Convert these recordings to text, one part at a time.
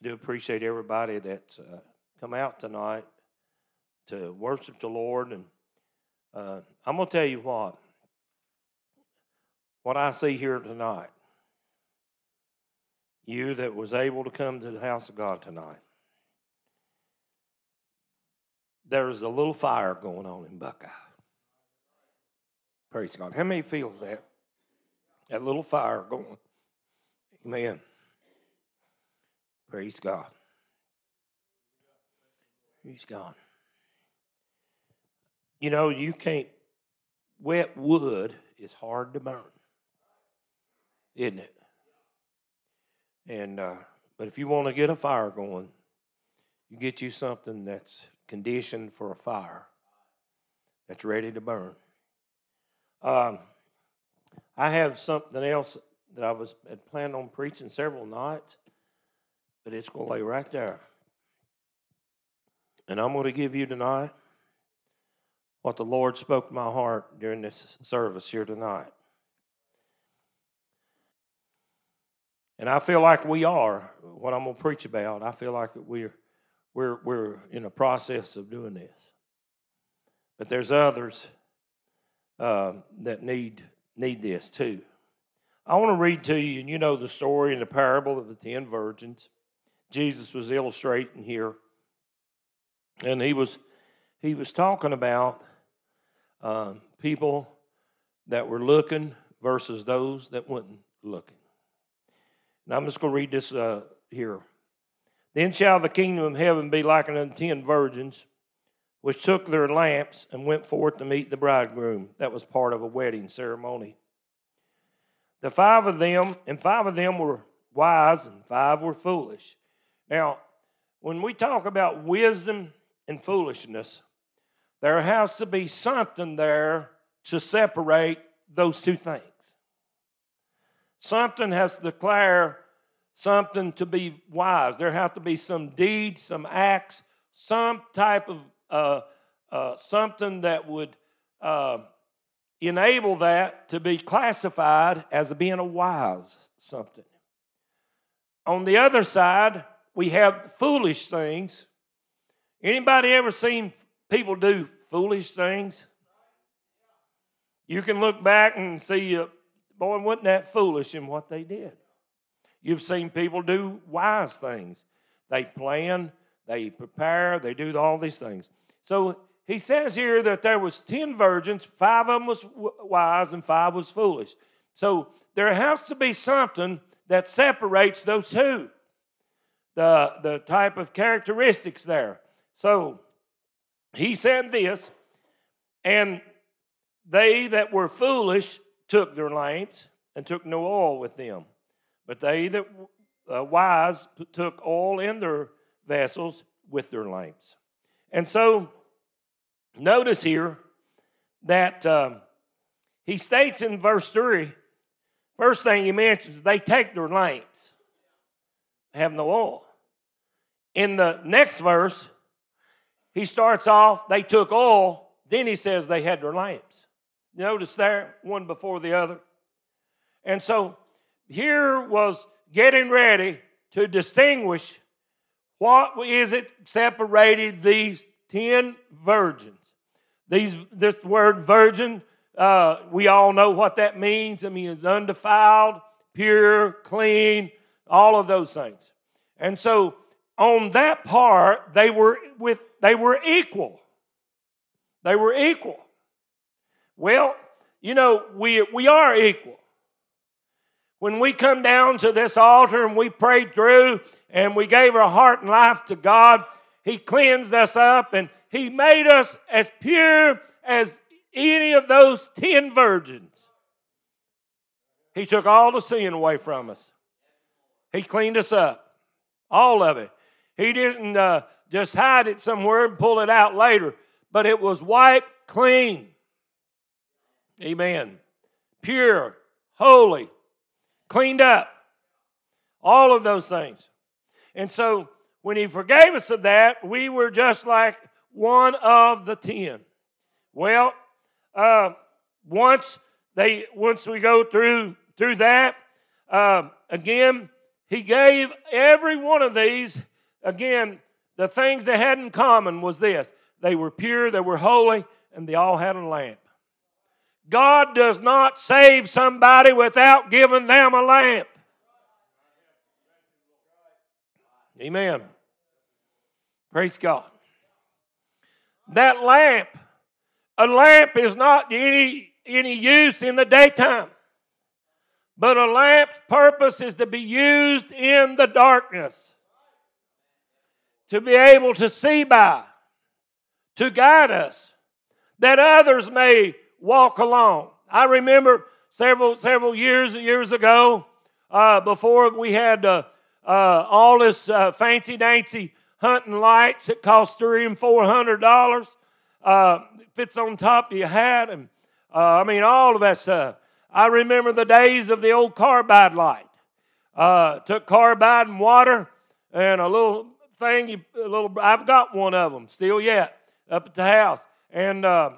I do appreciate everybody that's uh, come out tonight to worship the Lord. And uh, I'm going to tell you what, what I see here tonight. You that was able to come to the house of God tonight. There's a little fire going on in Buckeye. Praise God. How many feels that? That little fire going. Amen. Praise God. Praise God. You know, you can't, wet wood is hard to burn, isn't it? And, uh, but if you want to get a fire going, you get you something that's conditioned for a fire, that's ready to burn. Um, I have something else that I was had planned on preaching several nights, but it's going to lay right there. And I'm going to give you tonight what the Lord spoke to my heart during this service here tonight. And I feel like we are what I'm going to preach about. I feel like we're we're we're in a process of doing this. But there's others uh, that need need this too. I want to read to you, and you know the story in the parable of the ten virgins. Jesus was illustrating here, and he was he was talking about um, people that were looking versus those that weren't looking. Now I'm just going to read this uh, here. Then shall the kingdom of heaven be like unto ten virgins, which took their lamps and went forth to meet the bridegroom. That was part of a wedding ceremony. The five of them, and five of them were wise, and five were foolish. Now, when we talk about wisdom and foolishness, there has to be something there to separate those two things. Something has to declare something to be wise. There have to be some deeds, some acts, some type of uh, uh, something that would uh, enable that to be classified as being a wise something. On the other side, we have foolish things. Anybody ever seen people do foolish things? You can look back and see, uh, boy, wasn't that foolish in what they did? You've seen people do wise things. They plan, they prepare, they do all these things. So he says here that there was 10 virgins, five of them was wise and five was foolish. So there has to be something that separates those two. The, the type of characteristics there. So he said this, and they that were foolish took their lamps and took no oil with them. But they that uh, wise took oil in their vessels with their lamps. And so Notice here that um, he states in verse 3, first thing he mentions, they take their lamps, have no oil. In the next verse, he starts off, they took oil, then he says they had their lamps. Notice there, one before the other. And so here was getting ready to distinguish what is it separated these 10 virgins. These, this word virgin, uh, we all know what that means. I mean, it's undefiled, pure, clean, all of those things. And so on that part, they were with they were equal. They were equal. Well, you know, we, we are equal. When we come down to this altar and we prayed through and we gave our heart and life to God, He cleansed us up and he made us as pure as any of those ten virgins. He took all the sin away from us. He cleaned us up, all of it. He didn't uh, just hide it somewhere and pull it out later, but it was wiped clean. Amen. Pure, holy, cleaned up. All of those things. And so when he forgave us of that, we were just like one of the ten. Well, uh, once they once we go through through that, uh, again, he gave every one of these, again, the things they had in common was this they were pure, they were holy, and they all had a lamp. God does not save somebody without giving them a lamp. Amen. Praise God. That lamp, a lamp is not any, any use in the daytime. But a lamp's purpose is to be used in the darkness, to be able to see by, to guide us, that others may walk along. I remember several several years years ago, uh, before we had uh, uh, all this uh, fancy dancy hunting lights that cost three and four hundred dollars. Uh, fits on top of your hat, and uh, I mean all of that stuff. I remember the days of the old carbide light. Took carbide and water and a little thing. Little. I've got one of them still yet up at the house, and uh,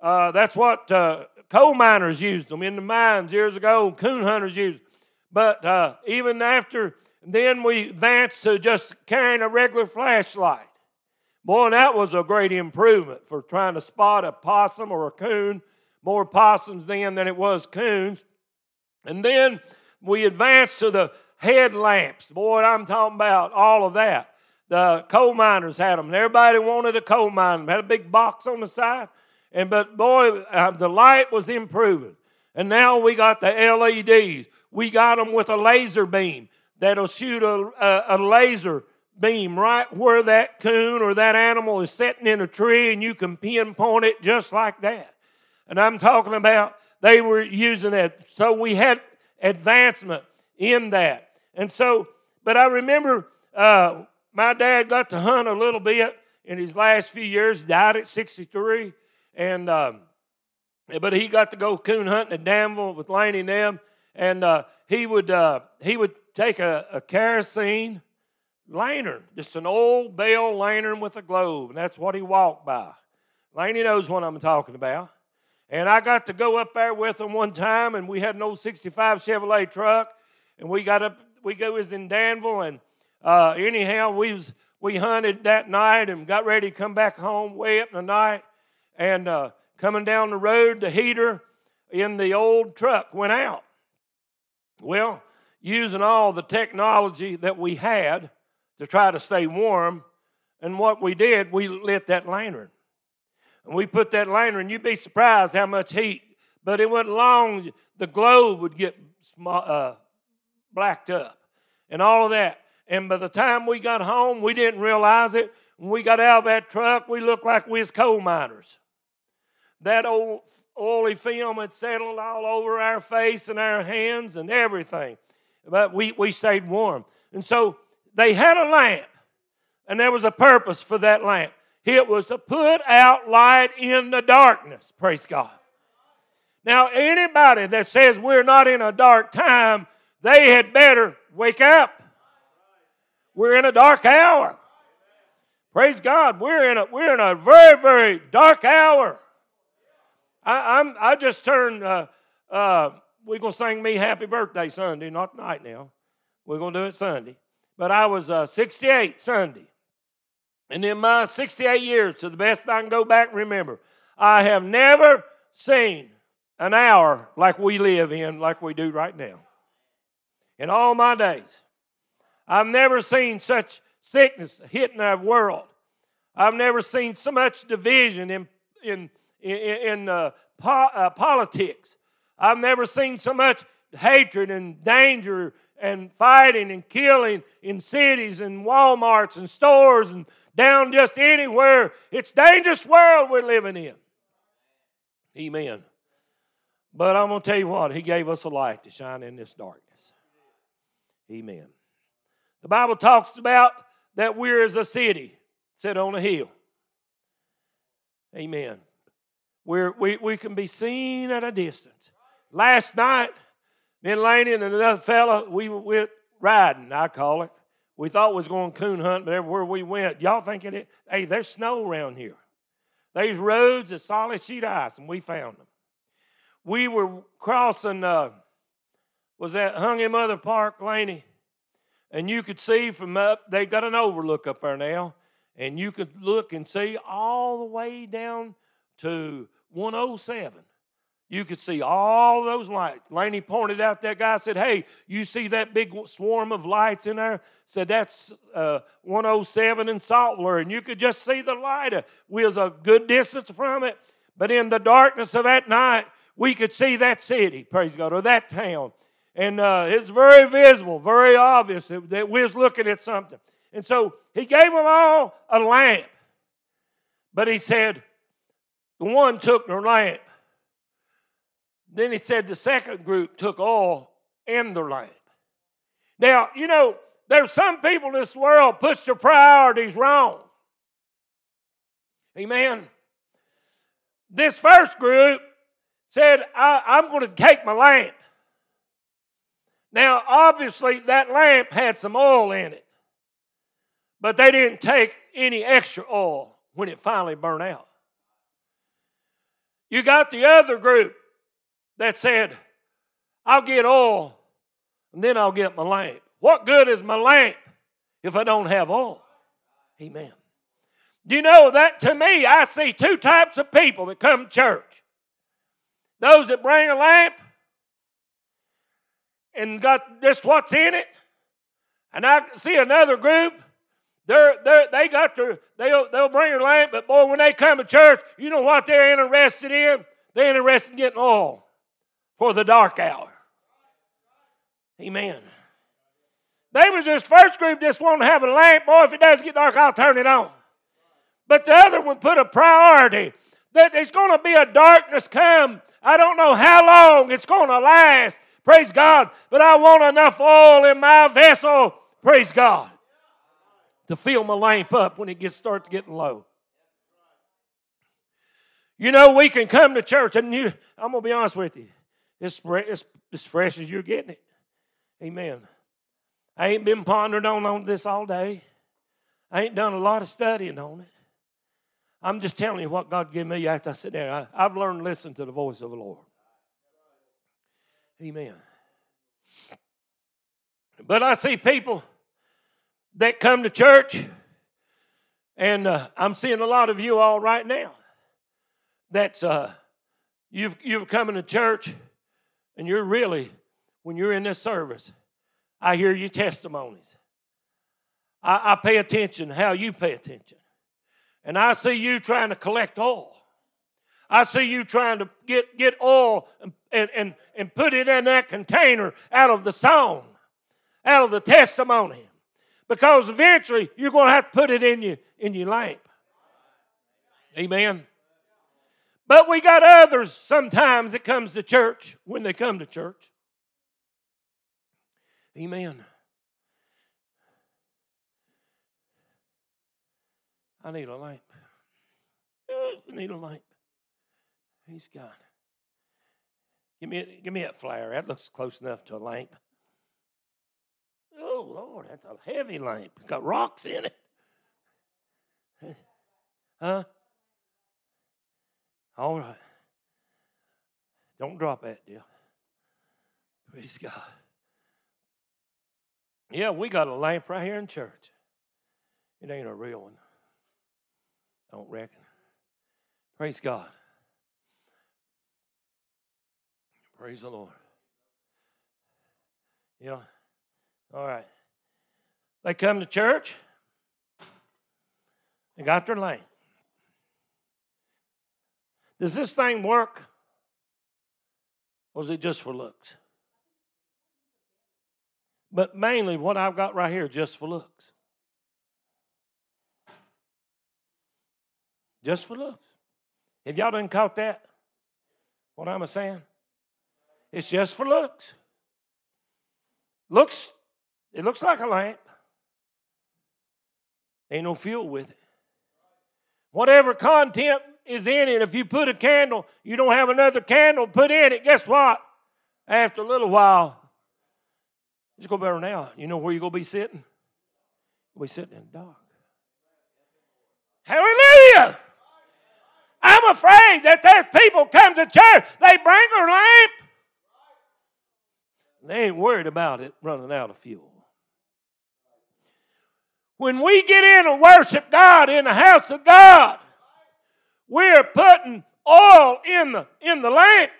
uh, that's what uh, coal miners used them in the mines years ago. Coon hunters used. But uh, even after then, we advanced to just carrying a regular flashlight. Boy, that was a great improvement for trying to spot a possum or a coon more possums then than it was coons. And then we advanced to the headlamps. Boy, I'm talking about all of that. The coal miners had them, and everybody wanted a coal mine. Had a big box on the side, and but boy, uh, the light was improving. And now we got the LEDs. We got them with a laser beam that'll shoot a, a, a laser beam right where that coon or that animal is sitting in a tree, and you can pinpoint it just like that. And I'm talking about they were using that. So we had advancement in that. And so, but I remember uh, my dad got to hunt a little bit in his last few years, died at 63. And, um, but he got to go coon hunting in Danville with Laney and them. And uh, he, would, uh, he would take a, a kerosene lantern, just an old bell lantern with a globe. And that's what he walked by. Laney knows what I'm talking about. And I got to go up there with him one time, and we had an old 65 Chevrolet truck, and we got up, we go was in Danville, and uh, anyhow, we was we hunted that night and got ready to come back home way up in the night, and uh, coming down the road, the heater in the old truck went out. Well, using all the technology that we had to try to stay warm, and what we did, we lit that lantern and we put that lantern, you'd be surprised how much heat. But it wasn't long, the globe would get uh, blacked up and all of that. And by the time we got home, we didn't realize it. When we got out of that truck, we looked like we was coal miners. That old oily film had settled all over our face and our hands and everything. But we, we stayed warm. And so they had a lamp, and there was a purpose for that lamp. It was to put out light in the darkness. Praise God. Now, anybody that says we're not in a dark time, they had better wake up. We're in a dark hour. Praise God. We're in a, we're in a very, very dark hour. I, I'm, I just turned, uh, uh, we're going to sing me happy birthday Sunday, not tonight now. We're going to do it Sunday. But I was uh, 68 Sunday. And in my 68 years, to the best I can go back and remember, I have never seen an hour like we live in, like we do right now. In all my days, I've never seen such sickness hitting our world. I've never seen so much division in, in, in, in uh, po- uh, politics. I've never seen so much hatred and danger and fighting and killing in cities and Walmarts and stores and down just anywhere. It's dangerous world we're living in. Amen. But I'm going to tell you what, He gave us a light to shine in this darkness. Amen. The Bible talks about that we're as a city set on a hill. Amen. We're, we, we can be seen at a distance. Last night, me and Laney and another fella, we went riding, I call it. We thought we was going coon hunt, but everywhere we went, y'all thinking it? Hey, there's snow around here. There's roads of solid sheet ice, and we found them. We were crossing, uh, was that Hungry Mother Park, Laney? And you could see from up, they got an overlook up there now, and you could look and see all the way down to 107. You could see all those lights. Laney pointed out that guy said, Hey, you see that big swarm of lights in there? Said that's uh, 107 in Saltville, and you could just see the light. We was a good distance from it, but in the darkness of that night, we could see that city, praise God, or that town. And uh, it's very visible, very obvious that we was looking at something. And so he gave them all a lamp. But he said, the one took their lamp. Then he said the second group took oil and their lamp. Now, you know, there's some people in this world puts their priorities wrong. Amen. This first group said, I, am going to take my lamp. Now, obviously, that lamp had some oil in it, but they didn't take any extra oil when it finally burned out. You got the other group that said, I'll get oil and then I'll get my lamp. What good is my lamp if I don't have oil? Amen. Do you know that to me, I see two types of people that come to church those that bring a lamp and got just what's in it. And I see another group, they're, they're, they got their, they'll, they'll bring their lamp, but boy, when they come to church, you know what they're interested in? They're interested in getting oil for the dark hour. Amen. They was this first group just want to have a lamp. Boy, if it does get dark, I'll turn it on. But the other one put a priority that there's going to be a darkness come. I don't know how long it's going to last, Praise God. But I want enough oil in my vessel. Praise God. To fill my lamp up when it gets starts getting low. You know, we can come to church, and you, I'm going to be honest with you. It's, it's as fresh as you're getting it. Amen. I ain't been pondering on, on this all day. I ain't done a lot of studying on it. I'm just telling you what God gave me after I sit there. I, I've learned to listen to the voice of the Lord. Amen. But I see people that come to church, and uh, I'm seeing a lot of you all right now. That's uh, you've you've come into church, and you're really when you're in this service, I hear your testimonies. I, I pay attention how you pay attention, and I see you trying to collect all. I see you trying to get, get oil and, and, and put it in that container out of the song, out of the testimony. Because eventually you're going to have to put it in your, in your lamp. Amen. But we got others sometimes that comes to church when they come to church. Amen. I need a lamp. I need a lamp. He's gone. Give me, give me that flare. That looks close enough to a lamp. Oh, Lord, that's a heavy lamp. It's got rocks in it. Huh? All right. Don't drop that, dear. Praise God. Yeah, we got a lamp right here in church. It ain't a real one. Don't reckon. Praise God. Praise the Lord. Yeah. All right. They come to church. They got their lamp. Does this thing work? Or is it just for looks? But mainly what I've got right here, just for looks. Just for looks. Have y'all done caught that? What I'm saying? It's just for looks. Looks, it looks like a lamp. Ain't no fuel with it. Whatever content is in it, if you put a candle, you don't have another candle put in it, guess what? After a little while, it's going to out. You know where you're going to be sitting? Be sitting in the dark. Hallelujah! I'm afraid that there's people come to church, they bring their lamp, they ain't worried about it running out of fuel. When we get in and worship God in the house of God, we're putting oil in the, in the lamp.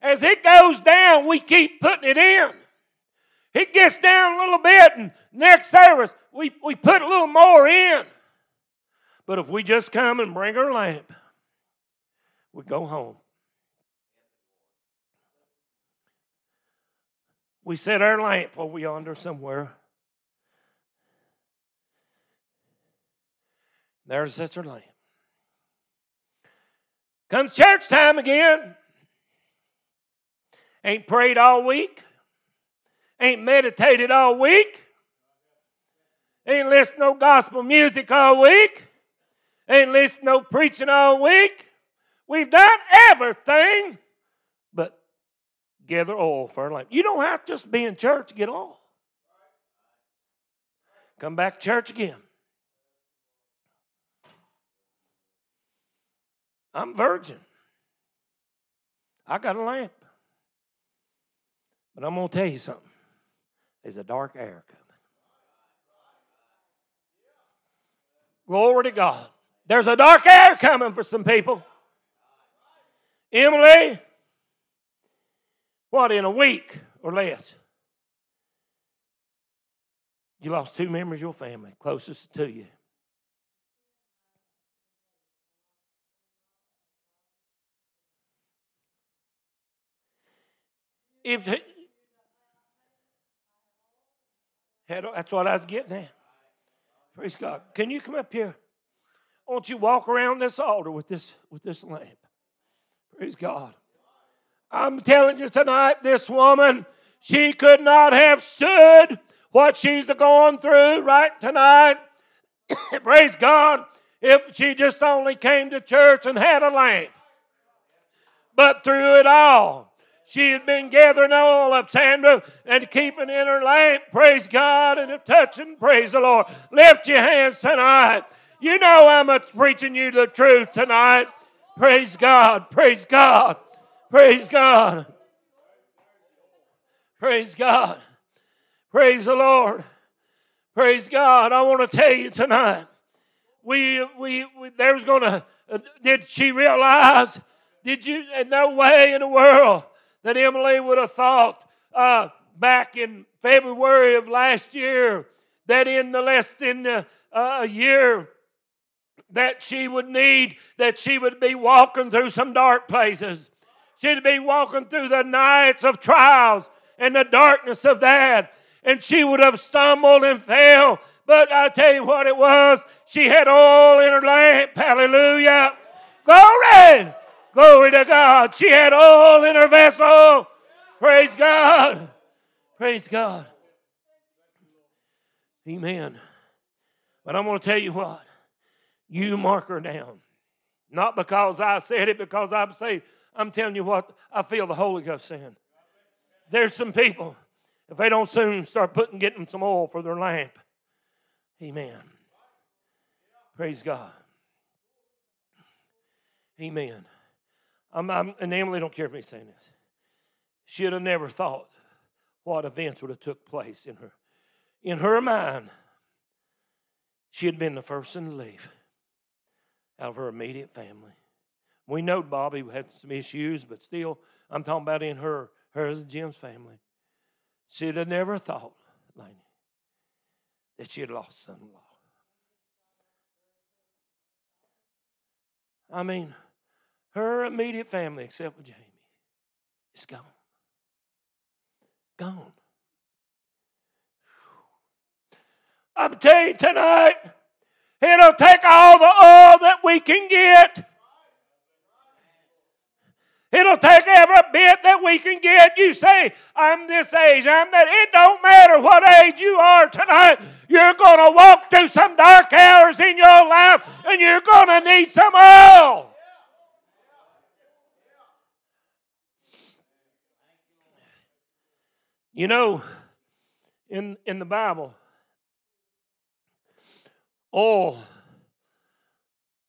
As it goes down, we keep putting it in. It gets down a little bit, and next service, we, we put a little more in. But if we just come and bring our lamp, we go home. We set our lamp over yonder somewhere. There There's Sister Lamp. Comes church time again. Ain't prayed all week. Ain't meditated all week. Ain't listened no gospel music all week. Ain't listened no preaching all week. We've done everything gather oil oh, for our lamp. You don't have to just be in church to get oil. Come back to church again. I'm virgin. I got a lamp. But I'm going to tell you something. There's a dark air coming. Glory to God. There's a dark air coming for some people. Emily, what, in a week or less? You lost two members of your family, closest to you. If that's what I was getting at. Praise God. Can you come up here? I want you walk around this altar with this with this lamp. Praise God. I'm telling you tonight, this woman, she could not have stood what she's going through right tonight. Praise God. If she just only came to church and had a lamp. But through it all, she had been gathering all up, Sandra, and keeping in her lamp. Praise God and a touching. Praise the Lord. Lift your hands tonight. You know I'm preaching you the truth tonight. Praise God. Praise God. Praise God. Praise God. Praise the Lord. Praise God. I want to tell you tonight. We, we, we there's going to, uh, did she realize? Did you, in no way in the world that Emily would have thought uh, back in February of last year that in the less than uh, a year that she would need, that she would be walking through some dark places. She'd be walking through the nights of trials and the darkness of that. And she would have stumbled and fell. But I tell you what it was. She had oil in her lamp. Hallelujah. Glory. Glory to God. She had oil in her vessel. Praise God. Praise God. Amen. But I'm going to tell you what. You mark her down. Not because I said it, because I'm saying, I'm telling you what I feel the Holy Ghost saying. There's some people, if they don't soon start putting, getting some oil for their lamp. Amen. Praise God. Amen. I'm, I'm, and Emily don't care if me saying this. She'd have never thought what events would have took place in her. In her mind, she had been the first one to leave out of her immediate family. We know Bobby had some issues, but still, I'm talking about in her, hers and Jim's family. She'd have never thought, Laney, that she had lost son in law. I mean, her immediate family, except for Jamie, is gone. Gone. I'm telling you tonight, it'll take all the oil that we can get. It'll take every bit that we can get. You say, I'm this age, I'm that. It don't matter what age you are tonight. You're going to walk through some dark hours in your life and you're going to need some oil. You know, in, in the Bible, oil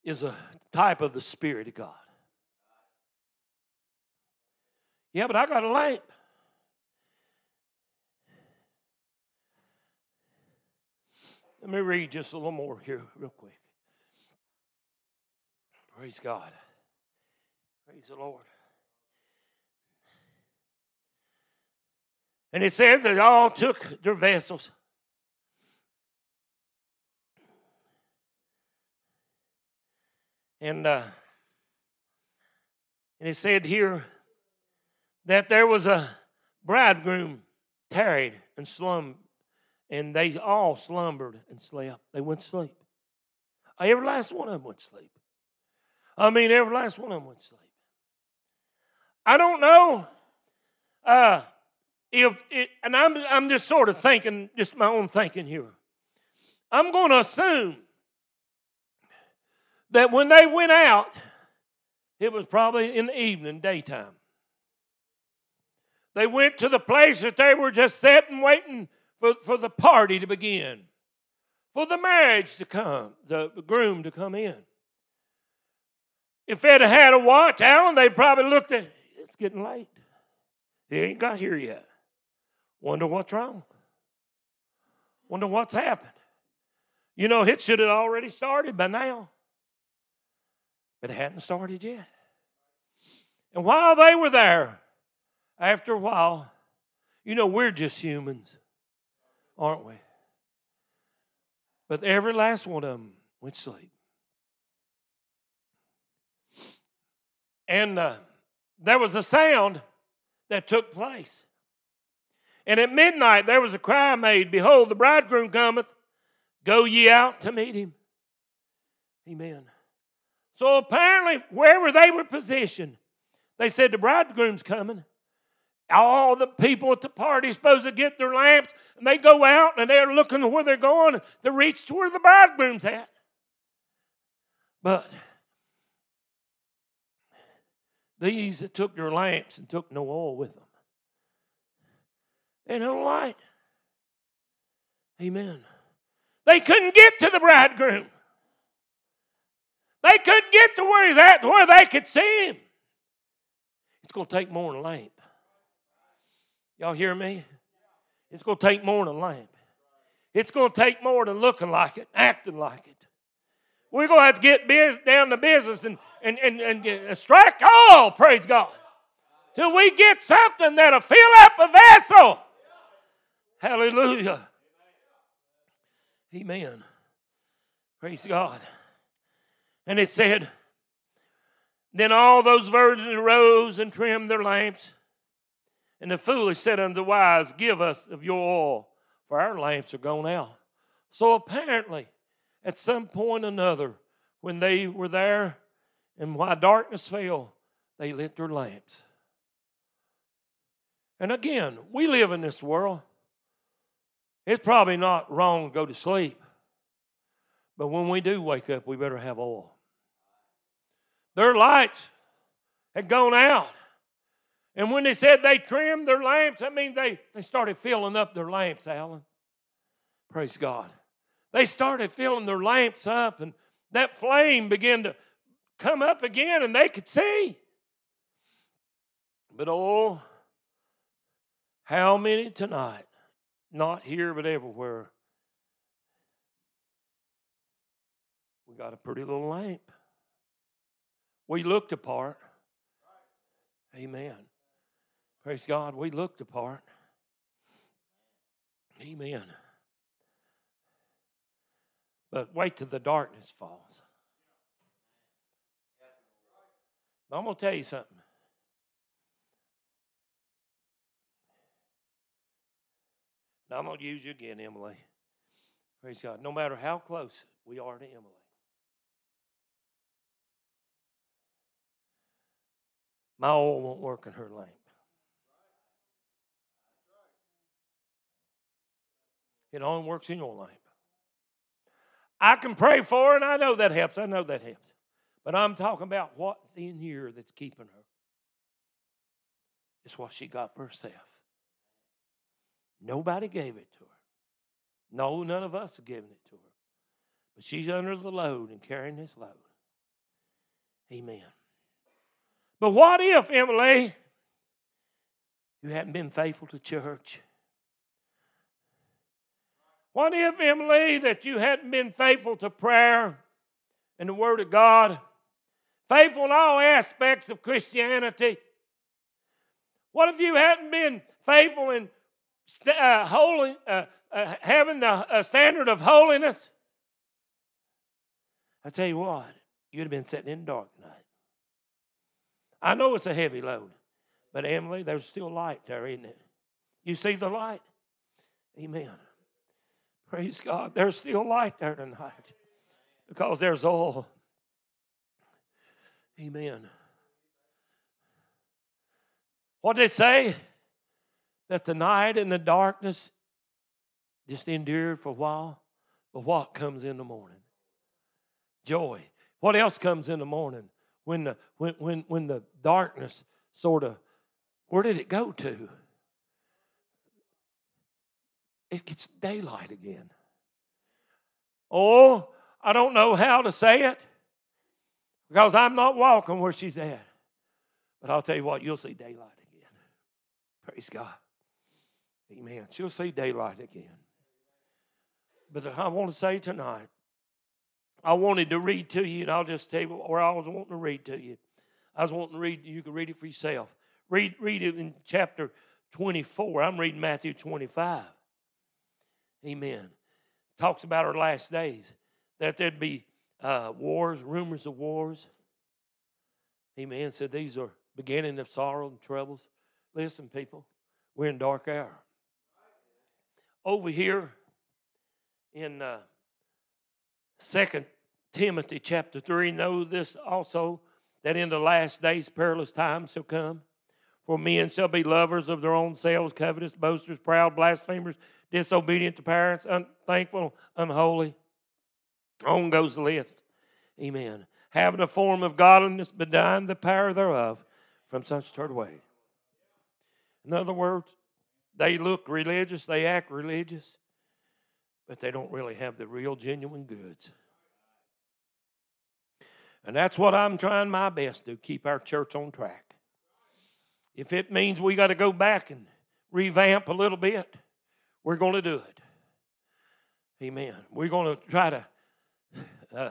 is a type of the Spirit of God. Yeah, but I got a lamp. Let me read just a little more here, real quick. Praise God. Praise the Lord. And it says they all took their vessels. And uh, and it said here that there was a bridegroom tarried and slumbered, and they all slumbered and slept. They went to sleep. Every last one of them went to sleep. I mean, every last one of them went to sleep. I don't know uh, if it, and I'm, I'm just sort of thinking, just my own thinking here. I'm going to assume that when they went out, it was probably in the evening, daytime. They went to the place that they were just sitting, waiting for, for the party to begin, for the marriage to come, the, groom to come in. If they'd have had a watch, Alan, they'd probably looked at it's getting late. He ain't got here yet. Wonder what's wrong. Wonder what's happened. You know, it should have already started by now. But it hadn't started yet. And while they were there, after a while, you know, we're just humans, aren't we? But every last one of them went to sleep. And uh, there was a sound that took place. And at midnight there was a cry made Behold, the bridegroom cometh. Go ye out to meet him. Amen. So apparently, wherever they were positioned, they said, The bridegroom's coming. All the people at the party supposed to get their lamps, and they go out and they're looking where they're going to reach to where the bridegroom's at. But these that took their lamps and took no oil with them. They no light. Amen. They couldn't get to the bridegroom. They couldn't get to where he's at, where they could see him. It's going to take more than a lamp. Y'all hear me? It's going to take more than a lamp. It's going to take more than looking like it, acting like it. We're going to have to get biz, down to business and, and, and, and strike all, praise God, till we get something that'll fill up a vessel. Hallelujah. Amen. Praise God. And it said, Then all those virgins arose and trimmed their lamps. And the foolish said unto the wise, Give us of your oil, for our lamps are gone out. So apparently, at some point or another, when they were there and while darkness fell, they lit their lamps. And again, we live in this world. It's probably not wrong to go to sleep. But when we do wake up, we better have oil. Their lights had gone out. And when they said they trimmed their lamps, that means they, they started filling up their lamps, Alan. Praise God. They started filling their lamps up, and that flame began to come up again, and they could see. But oh, how many tonight, not here but everywhere, we got a pretty little lamp. We looked apart. Amen. Praise God, we looked apart. Amen. But wait till the darkness falls. I'm going to tell you something. Now, I'm going to use you again, Emily. Praise God. No matter how close we are to Emily, my oil won't work in her lamp. It only works in your life. I can pray for her, and I know that helps. I know that helps. But I'm talking about what's in here that's keeping her. It's what she got for herself. Nobody gave it to her. No, none of us have given it to her. But she's under the load and carrying this load. Amen. But what if, Emily, you hadn't been faithful to church? What if, Emily, that you hadn't been faithful to prayer and the Word of God? Faithful in all aspects of Christianity? What if you hadn't been faithful in uh, holy, uh, uh, having the uh, standard of holiness? I tell you what, you'd have been sitting in dark night. I know it's a heavy load, but Emily, there's still light there, isn't it? You see the light? Amen. Praise God. There's still light there tonight because there's oil. Amen. What did they say? That the night and the darkness just endured for a while, but what comes in the morning? Joy. What else comes in the morning? When the when when when the darkness sort of where did it go to? It gets daylight again. Oh, I don't know how to say it because I'm not walking where she's at. But I'll tell you what, you'll see daylight again. Praise God. Amen. She'll see daylight again. But I want to say tonight, I wanted to read to you, and I'll just tell you where I was wanting to read to you. I was wanting to read, you can read it for yourself. Read, read it in chapter 24. I'm reading Matthew 25. Amen. Talks about our last days, that there'd be uh, wars, rumors of wars. Amen. Said these are beginning of sorrow and troubles. Listen, people, we're in dark hour. Over here in uh, Second Timothy chapter 3, know this also, that in the last days perilous times shall come. For men shall be lovers of their own selves, covetous, boasters, proud, blasphemers, disobedient to parents, unthankful, unholy. On goes the list. Amen. Having a form of godliness, but denying the power thereof, from such turn away. In other words, they look religious, they act religious, but they don't really have the real, genuine goods. And that's what I'm trying my best to keep our church on track. If it means we got to go back and revamp a little bit, we're going to do it. Amen. We're going to try to, uh,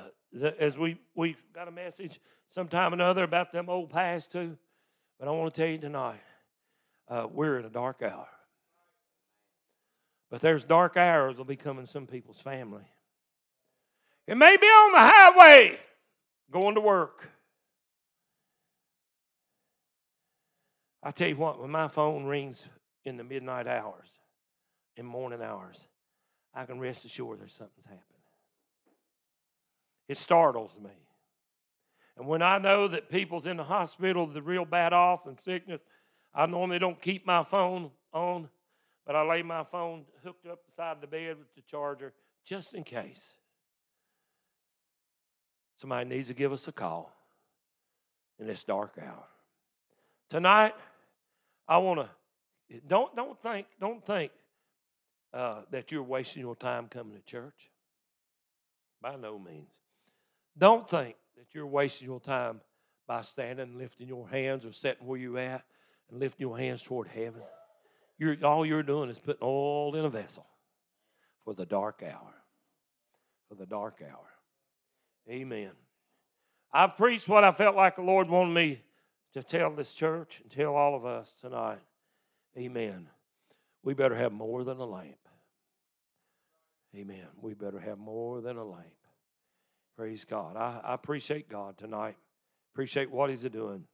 as we we got a message sometime or another about them old past too, but I want to tell you tonight, uh, we're in a dark hour. But there's dark hours will be coming some people's family. It may be on the highway going to work. I tell you what, when my phone rings in the midnight hours, in morning hours, I can rest assured there's something's happened. It startles me. And when I know that people's in the hospital, the real bad off and sickness, I normally don't keep my phone on, but I lay my phone hooked up beside the bed with the charger just in case. Somebody needs to give us a call in this dark hour. Tonight, I want to don't don't think don't think uh, that you're wasting your time coming to church. By no means. Don't think that you're wasting your time by standing and lifting your hands or sitting where you're at and lifting your hands toward heaven. You're, all you're doing is putting oil in a vessel for the dark hour. For the dark hour. Amen. I preached what I felt like the Lord wanted me to tell this church and tell all of us tonight. Amen. We better have more than a lamp. Amen. We better have more than a lamp. Praise God. I, I appreciate God tonight. Appreciate what He's doing.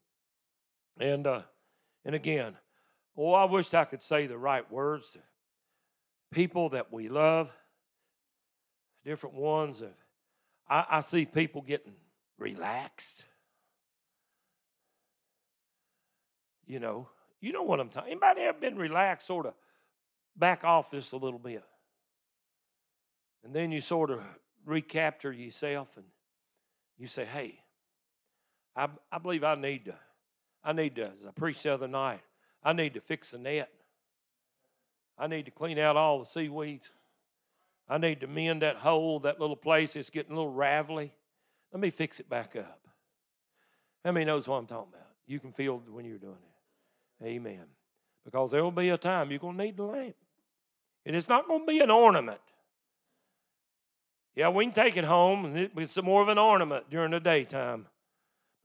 And uh, and again, oh, I wish I could say the right words to people that we love, different ones. Of, I, I see people getting relaxed. You know, you know what I'm talking. About. Anybody ever been relaxed, sort of back off this a little bit, and then you sort of recapture yourself and you say, "Hey, I, I believe I need to. I need to, as I preached the other night, I need to fix the net. I need to clean out all the seaweeds. I need to mend that hole, that little place that's getting a little ravelly. Let me fix it back up. How many knows what I'm talking about? You can feel when you're doing it. Amen. Because there will be a time you're going to need the lamp. And it's not going to be an ornament. Yeah, we can take it home it's more of an ornament during the daytime.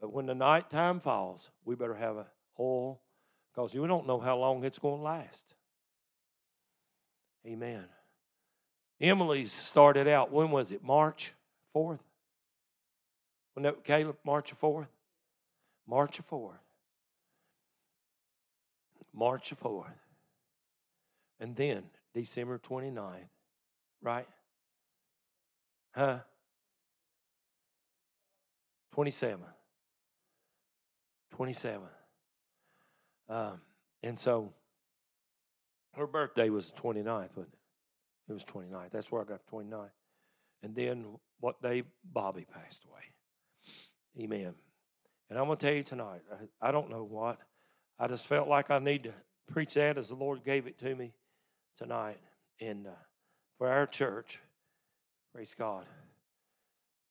But when the nighttime falls, we better have a oil because you don't know how long it's going to last. Amen. Emily's started out, when was it? March 4th? When that, Caleb, March 4th? March 4th. March 4th. And then December 29th, right? Huh? 27. 27. Um, and so her birthday was the 29th, wasn't it? It was 29th. That's where I got 29. And then what day Bobby passed away. Amen. And I'm going to tell you tonight, I, I don't know what. I just felt like I need to preach that as the Lord gave it to me tonight. And uh, for our church, praise God,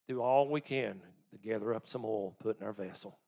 do all we can to gather up some oil, put in our vessel.